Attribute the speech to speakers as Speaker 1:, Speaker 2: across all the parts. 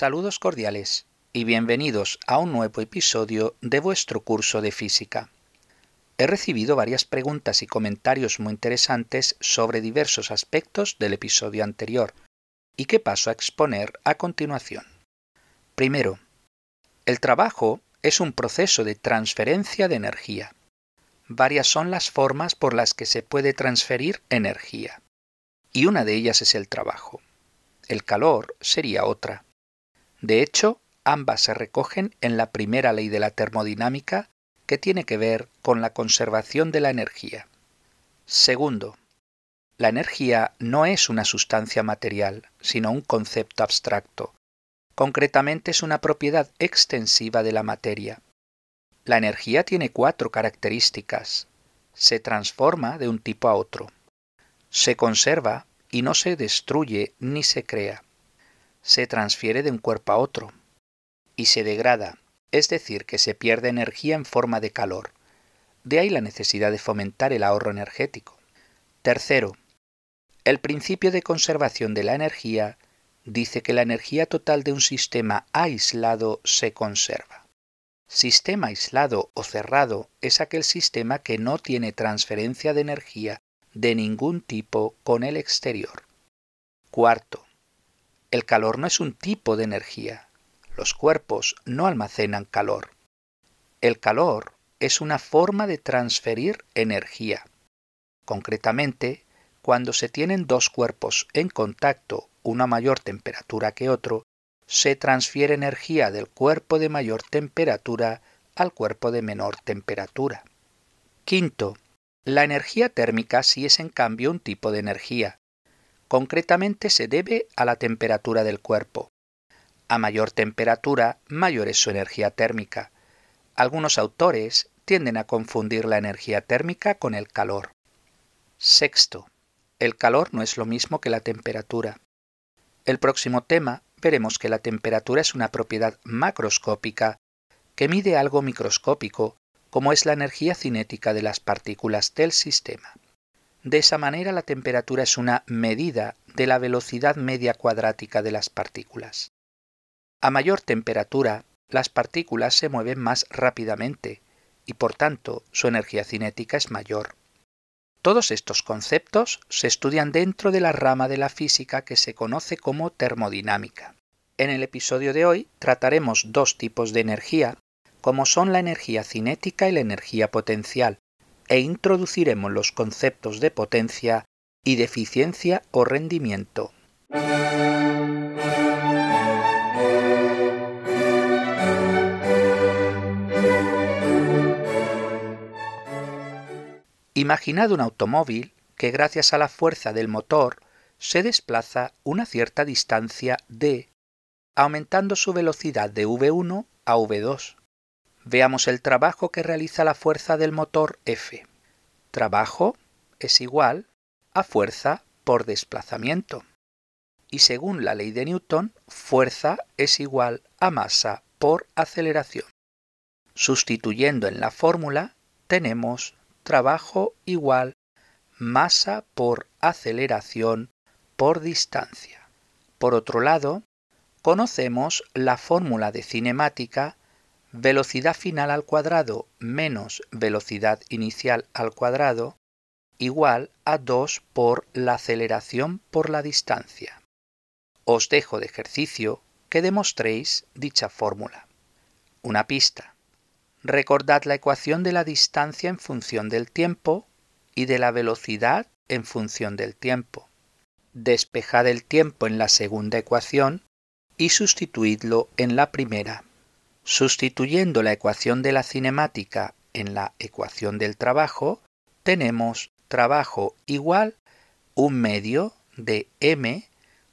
Speaker 1: Saludos cordiales y bienvenidos a un nuevo episodio de vuestro curso de física. He recibido varias preguntas y comentarios muy interesantes sobre diversos aspectos del episodio anterior y que paso a exponer a continuación. Primero, el trabajo es un proceso de transferencia de energía. Varias son las formas por las que se puede transferir energía, y una de ellas es el trabajo. El calor sería otra. De hecho, ambas se recogen en la primera ley de la termodinámica que tiene que ver con la conservación de la energía. Segundo, la energía no es una sustancia material, sino un concepto abstracto. Concretamente es una propiedad extensiva de la materia. La energía tiene cuatro características. Se transforma de un tipo a otro. Se conserva y no se destruye ni se crea. Se transfiere de un cuerpo a otro. Y se degrada, es decir, que se pierde energía en forma de calor. De ahí la necesidad de fomentar el ahorro energético. Tercero, el principio de conservación de la energía dice que la energía total de un sistema aislado se conserva. Sistema aislado o cerrado es aquel sistema que no tiene transferencia de energía de ningún tipo con el exterior. Cuarto, el calor no es un tipo de energía. Los cuerpos no almacenan calor. El calor es una forma de transferir energía. Concretamente, cuando se tienen dos cuerpos en contacto, una mayor temperatura que otro, se transfiere energía del cuerpo de mayor temperatura al cuerpo de menor temperatura. Quinto, la energía térmica sí es en cambio un tipo de energía. Concretamente se debe a la temperatura del cuerpo. A mayor temperatura, mayor es su energía térmica. Algunos autores tienden a confundir la energía térmica con el calor. Sexto, el calor no es lo mismo que la temperatura. El próximo tema veremos que la temperatura es una propiedad macroscópica que mide algo microscópico, como es la energía cinética de las partículas del sistema. De esa manera la temperatura es una medida de la velocidad media cuadrática de las partículas. A mayor temperatura, las partículas se mueven más rápidamente y por tanto su energía cinética es mayor. Todos estos conceptos se estudian dentro de la rama de la física que se conoce como termodinámica. En el episodio de hoy trataremos dos tipos de energía, como son la energía cinética y la energía potencial, e introduciremos los conceptos de potencia y de eficiencia o rendimiento. Imaginad un automóvil que gracias a la fuerza del motor se desplaza una cierta distancia d, aumentando su velocidad de v1 a v2. Veamos el trabajo que realiza la fuerza del motor F. Trabajo es igual a fuerza por desplazamiento. Y según la ley de Newton, fuerza es igual a masa por aceleración. Sustituyendo en la fórmula, tenemos trabajo igual masa por aceleración por distancia. Por otro lado, conocemos la fórmula de cinemática velocidad final al cuadrado menos velocidad inicial al cuadrado igual a 2 por la aceleración por la distancia. Os dejo de ejercicio que demostréis dicha fórmula. Una pista. Recordad la ecuación de la distancia en función del tiempo y de la velocidad en función del tiempo. Despejad el tiempo en la segunda ecuación y sustituidlo en la primera. Sustituyendo la ecuación de la cinemática en la ecuación del trabajo, tenemos trabajo igual un medio de m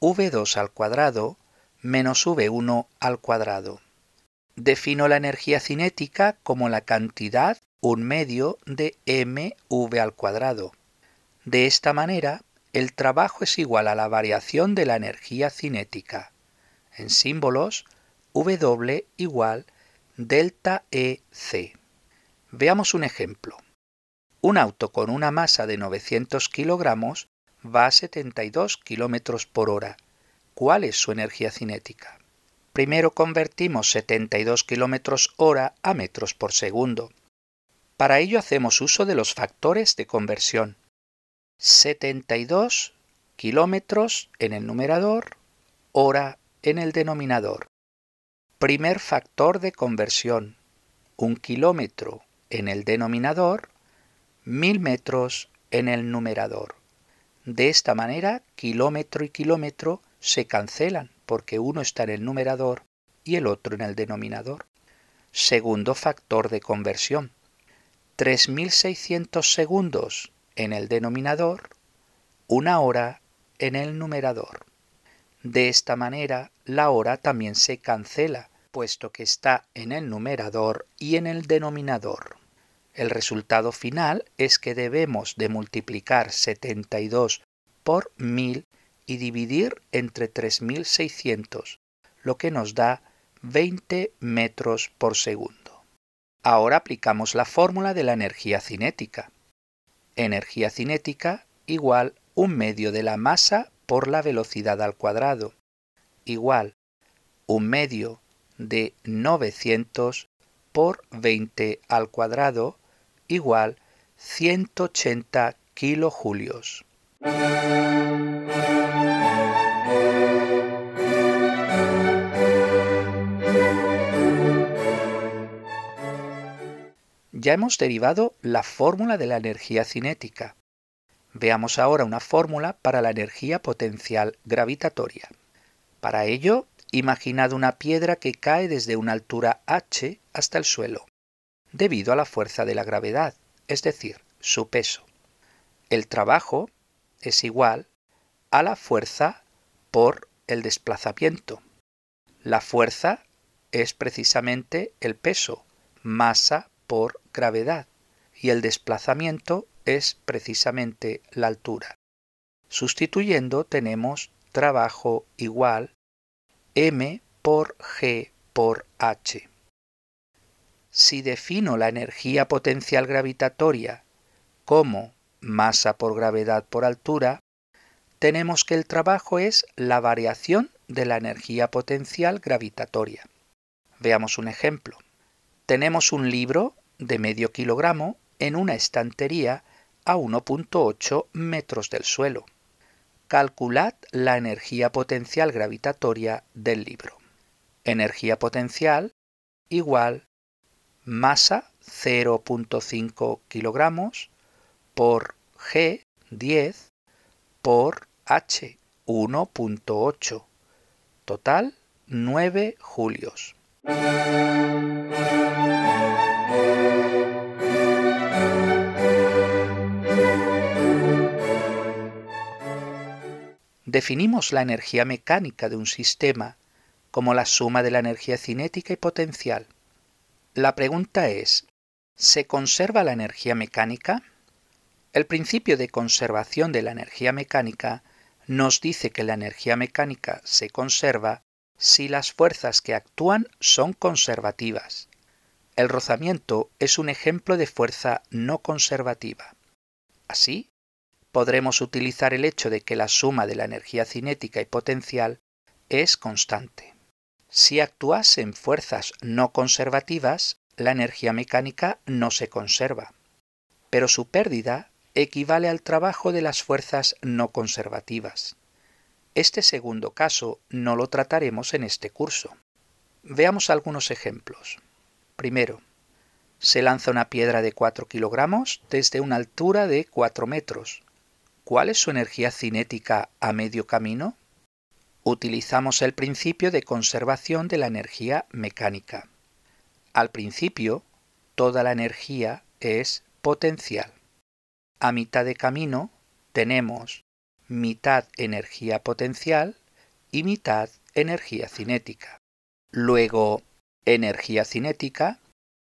Speaker 1: v2 al cuadrado menos v1 al cuadrado. Defino la energía cinética como la cantidad un medio de mv al cuadrado. De esta manera, el trabajo es igual a la variación de la energía cinética. En símbolos, W igual delta EC. Veamos un ejemplo. Un auto con una masa de 900 kilogramos va a 72 kilómetros por hora. ¿Cuál es su energía cinética? Primero convertimos 72 km hora a metros por segundo. Para ello hacemos uso de los factores de conversión. 72 kilómetros en el numerador, hora en el denominador. Primer factor de conversión. Un kilómetro en el denominador, mil metros en el numerador. De esta manera, kilómetro y kilómetro se cancelan porque uno está en el numerador y el otro en el denominador. Segundo factor de conversión. 3.600 segundos en el denominador, una hora en el numerador. De esta manera, la hora también se cancela, puesto que está en el numerador y en el denominador. El resultado final es que debemos de multiplicar 72 por 1000 y dividir entre 3600, lo que nos da 20 metros por segundo. Ahora aplicamos la fórmula de la energía cinética. Energía cinética igual un medio de la masa por la velocidad al cuadrado, igual un medio de 900 por 20 al cuadrado igual 180 kilojulios. Ya hemos derivado la fórmula de la energía cinética. Veamos ahora una fórmula para la energía potencial gravitatoria. Para ello, imaginad una piedra que cae desde una altura h hasta el suelo debido a la fuerza de la gravedad, es decir, su peso. El trabajo es igual a la fuerza por el desplazamiento. La fuerza es precisamente el peso, masa por gravedad, y el desplazamiento es precisamente la altura. Sustituyendo tenemos trabajo igual m por g por h. Si defino la energía potencial gravitatoria como masa por gravedad por altura, tenemos que el trabajo es la variación de la energía potencial gravitatoria. Veamos un ejemplo. Tenemos un libro de medio kilogramo en una estantería a 1.8 metros del suelo. Calculad la energía potencial gravitatoria del libro. Energía potencial igual masa 0.5 kilogramos por G 10 por H 1.8. Total 9 julios. Definimos la energía mecánica de un sistema como la suma de la energía cinética y potencial. La pregunta es, ¿se conserva la energía mecánica? El principio de conservación de la energía mecánica nos dice que la energía mecánica se conserva si las fuerzas que actúan son conservativas. El rozamiento es un ejemplo de fuerza no conservativa. Así, podremos utilizar el hecho de que la suma de la energía cinética y potencial es constante. Si actuasen fuerzas no conservativas, la energía mecánica no se conserva, pero su pérdida equivale al trabajo de las fuerzas no conservativas. Este segundo caso no lo trataremos en este curso. Veamos algunos ejemplos. Primero, se lanza una piedra de 4 kilogramos desde una altura de 4 metros. ¿Cuál es su energía cinética a medio camino? Utilizamos el principio de conservación de la energía mecánica. Al principio, toda la energía es potencial. A mitad de camino tenemos mitad energía potencial y mitad energía cinética. Luego, energía cinética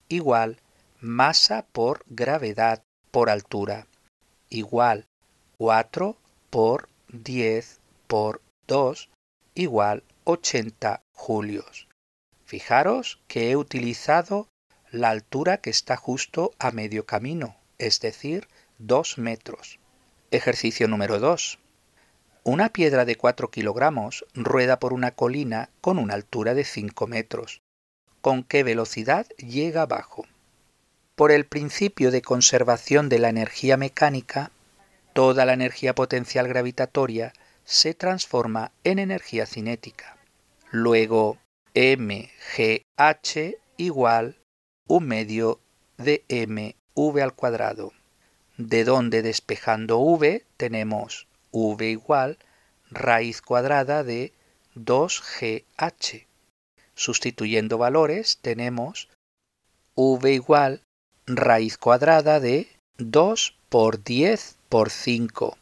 Speaker 1: igual masa por gravedad por altura igual 4 por 10 por 2 igual 80 julios. Fijaros que he utilizado la altura que está justo a medio camino, es decir, 2 metros. Ejercicio número 2. Una piedra de 4 kilogramos rueda por una colina con una altura de 5 metros. ¿Con qué velocidad llega abajo? Por el principio de conservación de la energía mecánica, toda la energía potencial gravitatoria se transforma en energía cinética. Luego, mgh igual un medio de mv al cuadrado, de donde despejando v tenemos v igual raíz cuadrada de 2GH. Sustituyendo valores tenemos v igual raíz cuadrada de 2 por 10 por 5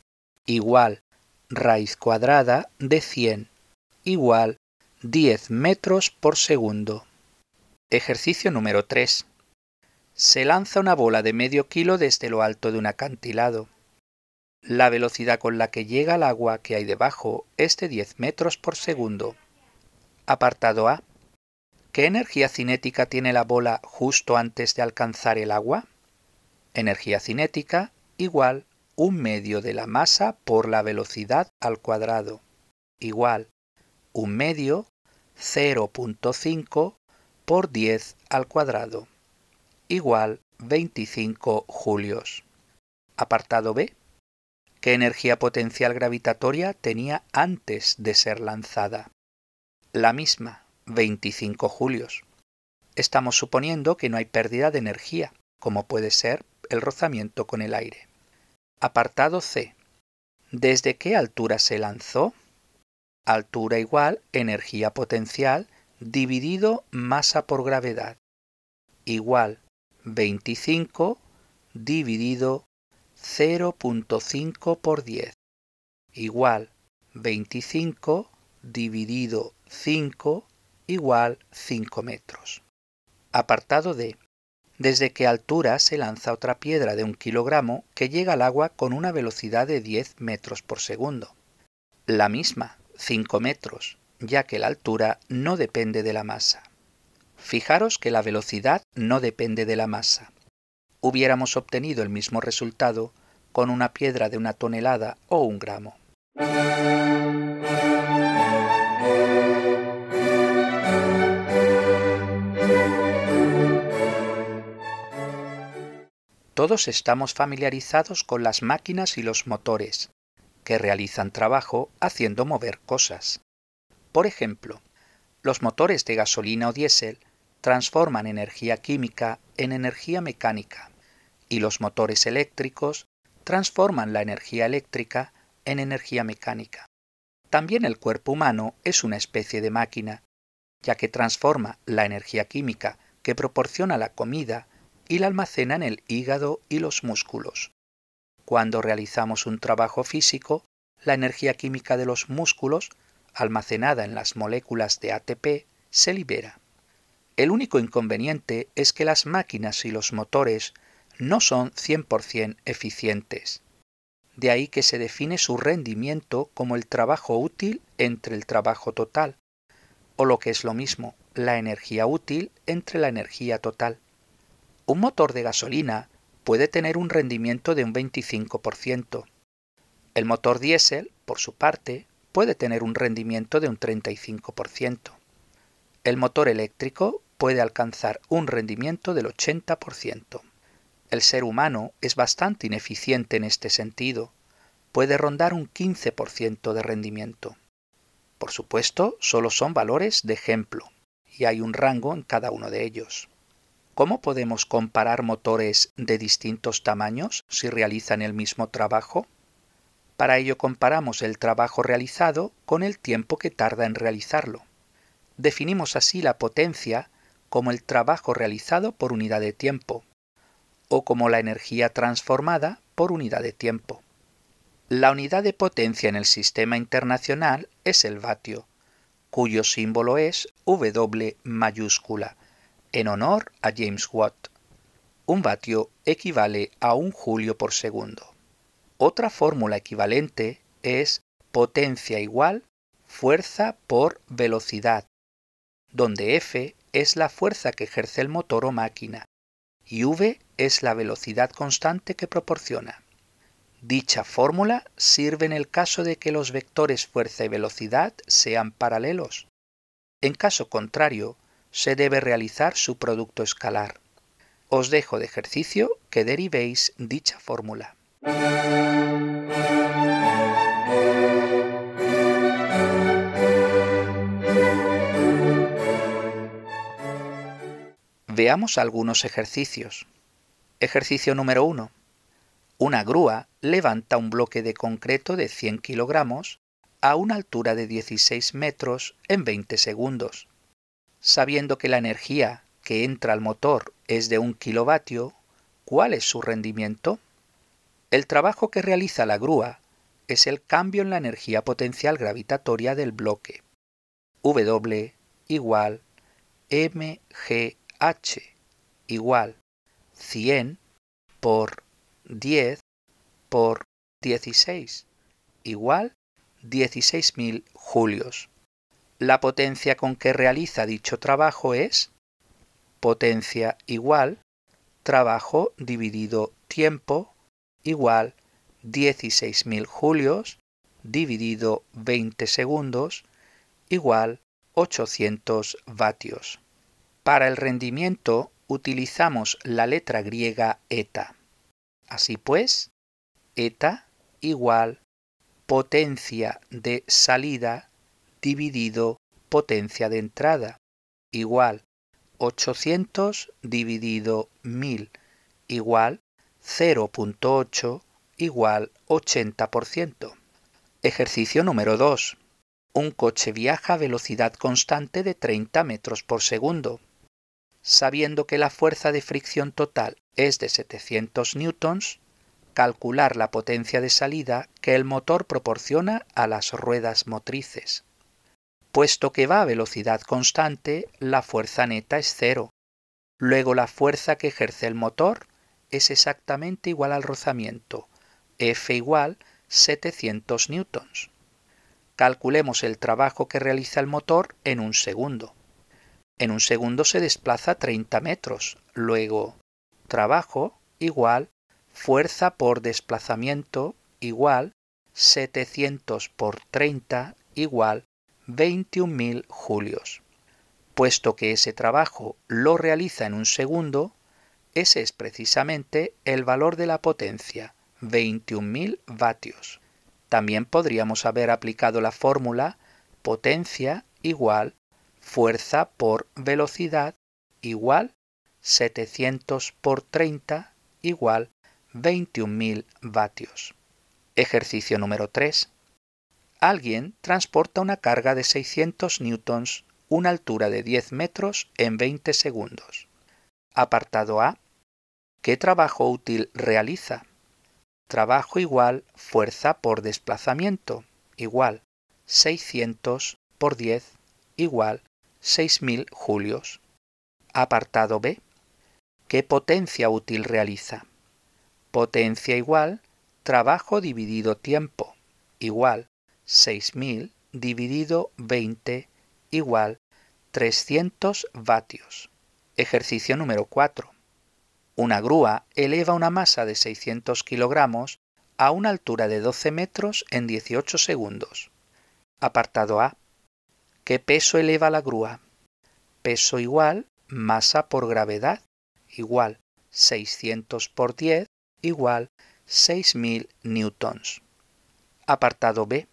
Speaker 1: igual raíz cuadrada de 100 igual 10 metros por segundo. Ejercicio número 3. Se lanza una bola de medio kilo desde lo alto de un acantilado. La velocidad con la que llega al agua que hay debajo es de 10 metros por segundo. Apartado A. ¿Qué energía cinética tiene la bola justo antes de alcanzar el agua? Energía cinética igual un medio de la masa por la velocidad al cuadrado, igual un medio 0.5 por 10 al cuadrado, igual 25 julios. Apartado B. ¿Qué energía potencial gravitatoria tenía antes de ser lanzada? La misma, 25 julios. Estamos suponiendo que no hay pérdida de energía, como puede ser el rozamiento con el aire. Apartado C. ¿Desde qué altura se lanzó? Altura igual energía potencial dividido masa por gravedad. Igual 25 dividido 0.5 por 10 igual 25 dividido 5 igual 5 metros. Apartado D. ¿Desde qué altura se lanza otra piedra de un kilogramo que llega al agua con una velocidad de 10 metros por segundo? La misma, 5 metros, ya que la altura no depende de la masa. Fijaros que la velocidad no depende de la masa hubiéramos obtenido el mismo resultado con una piedra de una tonelada o un gramo. Todos estamos familiarizados con las máquinas y los motores, que realizan trabajo haciendo mover cosas. Por ejemplo, los motores de gasolina o diésel transforman energía química en energía mecánica y los motores eléctricos transforman la energía eléctrica en energía mecánica. También el cuerpo humano es una especie de máquina, ya que transforma la energía química que proporciona la comida y la almacena en el hígado y los músculos. Cuando realizamos un trabajo físico, la energía química de los músculos, almacenada en las moléculas de ATP, se libera. El único inconveniente es que las máquinas y los motores no son 100% eficientes. De ahí que se define su rendimiento como el trabajo útil entre el trabajo total, o lo que es lo mismo, la energía útil entre la energía total. Un motor de gasolina puede tener un rendimiento de un 25%. El motor diésel, por su parte, puede tener un rendimiento de un 35%. El motor eléctrico puede alcanzar un rendimiento del 80%. El ser humano es bastante ineficiente en este sentido. Puede rondar un 15% de rendimiento. Por supuesto, solo son valores de ejemplo, y hay un rango en cada uno de ellos. ¿Cómo podemos comparar motores de distintos tamaños si realizan el mismo trabajo? Para ello comparamos el trabajo realizado con el tiempo que tarda en realizarlo. Definimos así la potencia como el trabajo realizado por unidad de tiempo, o como la energía transformada por unidad de tiempo. La unidad de potencia en el sistema internacional es el vatio, cuyo símbolo es W mayúscula, en honor a James Watt. Un vatio equivale a un julio por segundo. Otra fórmula equivalente es potencia igual fuerza por velocidad, donde F es la fuerza que ejerce el motor o máquina y v es la velocidad constante que proporciona. Dicha fórmula sirve en el caso de que los vectores fuerza y velocidad sean paralelos. En caso contrario, se debe realizar su producto escalar. Os dejo de ejercicio que derivéis dicha fórmula. Veamos algunos ejercicios. Ejercicio número 1. Una grúa levanta un bloque de concreto de 100 kilogramos a una altura de 16 metros en 20 segundos. Sabiendo que la energía que entra al motor es de un kilovatio, ¿cuál es su rendimiento? El trabajo que realiza la grúa es el cambio en la energía potencial gravitatoria del bloque. W igual mgh igual 100 por 10 por 16 igual 16.000 julios. La potencia con que realiza dicho trabajo es potencia igual trabajo dividido tiempo igual 16.000 julios dividido 20 segundos igual 800 vatios. Para el rendimiento utilizamos la letra griega eta. Así pues, eta igual potencia de salida dividido potencia de entrada igual 800 dividido 1000 igual 0.8 igual 80%. Ejercicio número 2. Un coche viaja a velocidad constante de 30 metros por segundo. Sabiendo que la fuerza de fricción total es de 700 newtons, calcular la potencia de salida que el motor proporciona a las ruedas motrices. Puesto que va a velocidad constante, la fuerza neta es cero. Luego la fuerza que ejerce el motor es exactamente igual al rozamiento, F igual 700 newtons. Calculemos el trabajo que realiza el motor en un segundo. En un segundo se desplaza 30 metros. Luego, trabajo igual fuerza por desplazamiento igual 700 por 30 igual 21.000 julios. Puesto que ese trabajo lo realiza en un segundo, ese es precisamente el valor de la potencia, 21.000 vatios. También podríamos haber aplicado la fórmula potencia igual fuerza por velocidad igual 700 por 30 igual 21.000 vatios. Ejercicio número 3. Alguien transporta una carga de 600 newtons, una altura de 10 metros en 20 segundos. Apartado A. ¿Qué trabajo útil realiza? Trabajo igual fuerza por desplazamiento igual 600 por 10 igual 6.000 julios. Apartado B. ¿Qué potencia útil realiza? Potencia igual trabajo dividido tiempo igual 6000 dividido 20 igual 300 vatios. Ejercicio número 4. Una grúa eleva una masa de 600 kilogramos a una altura de 12 metros en 18 segundos. Apartado A. ¿Qué peso eleva la grúa? Peso igual masa por gravedad igual 600 por 10 igual 6.000 newtons. Apartado B.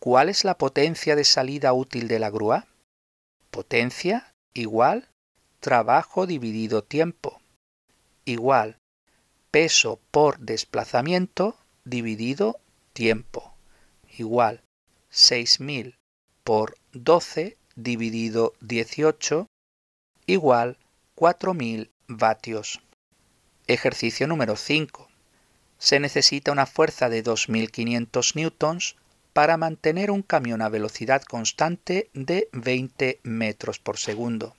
Speaker 1: ¿Cuál es la potencia de salida útil de la grúa? Potencia igual trabajo dividido tiempo igual peso por desplazamiento dividido tiempo igual 6000 por 12 dividido 18 igual 4000 vatios. Ejercicio número 5. Se necesita una fuerza de 2500 newtons para mantener un camión a velocidad constante de 20 metros por segundo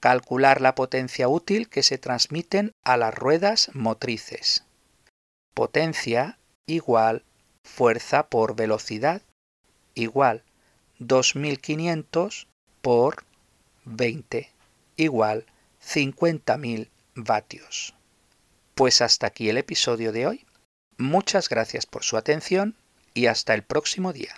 Speaker 1: calcular la potencia útil que se transmiten a las ruedas motrices. Potencia igual fuerza por velocidad igual 2500 por 20 igual 50.000 vatios. Pues hasta aquí el episodio de hoy. Muchas gracias por su atención y hasta el próximo día.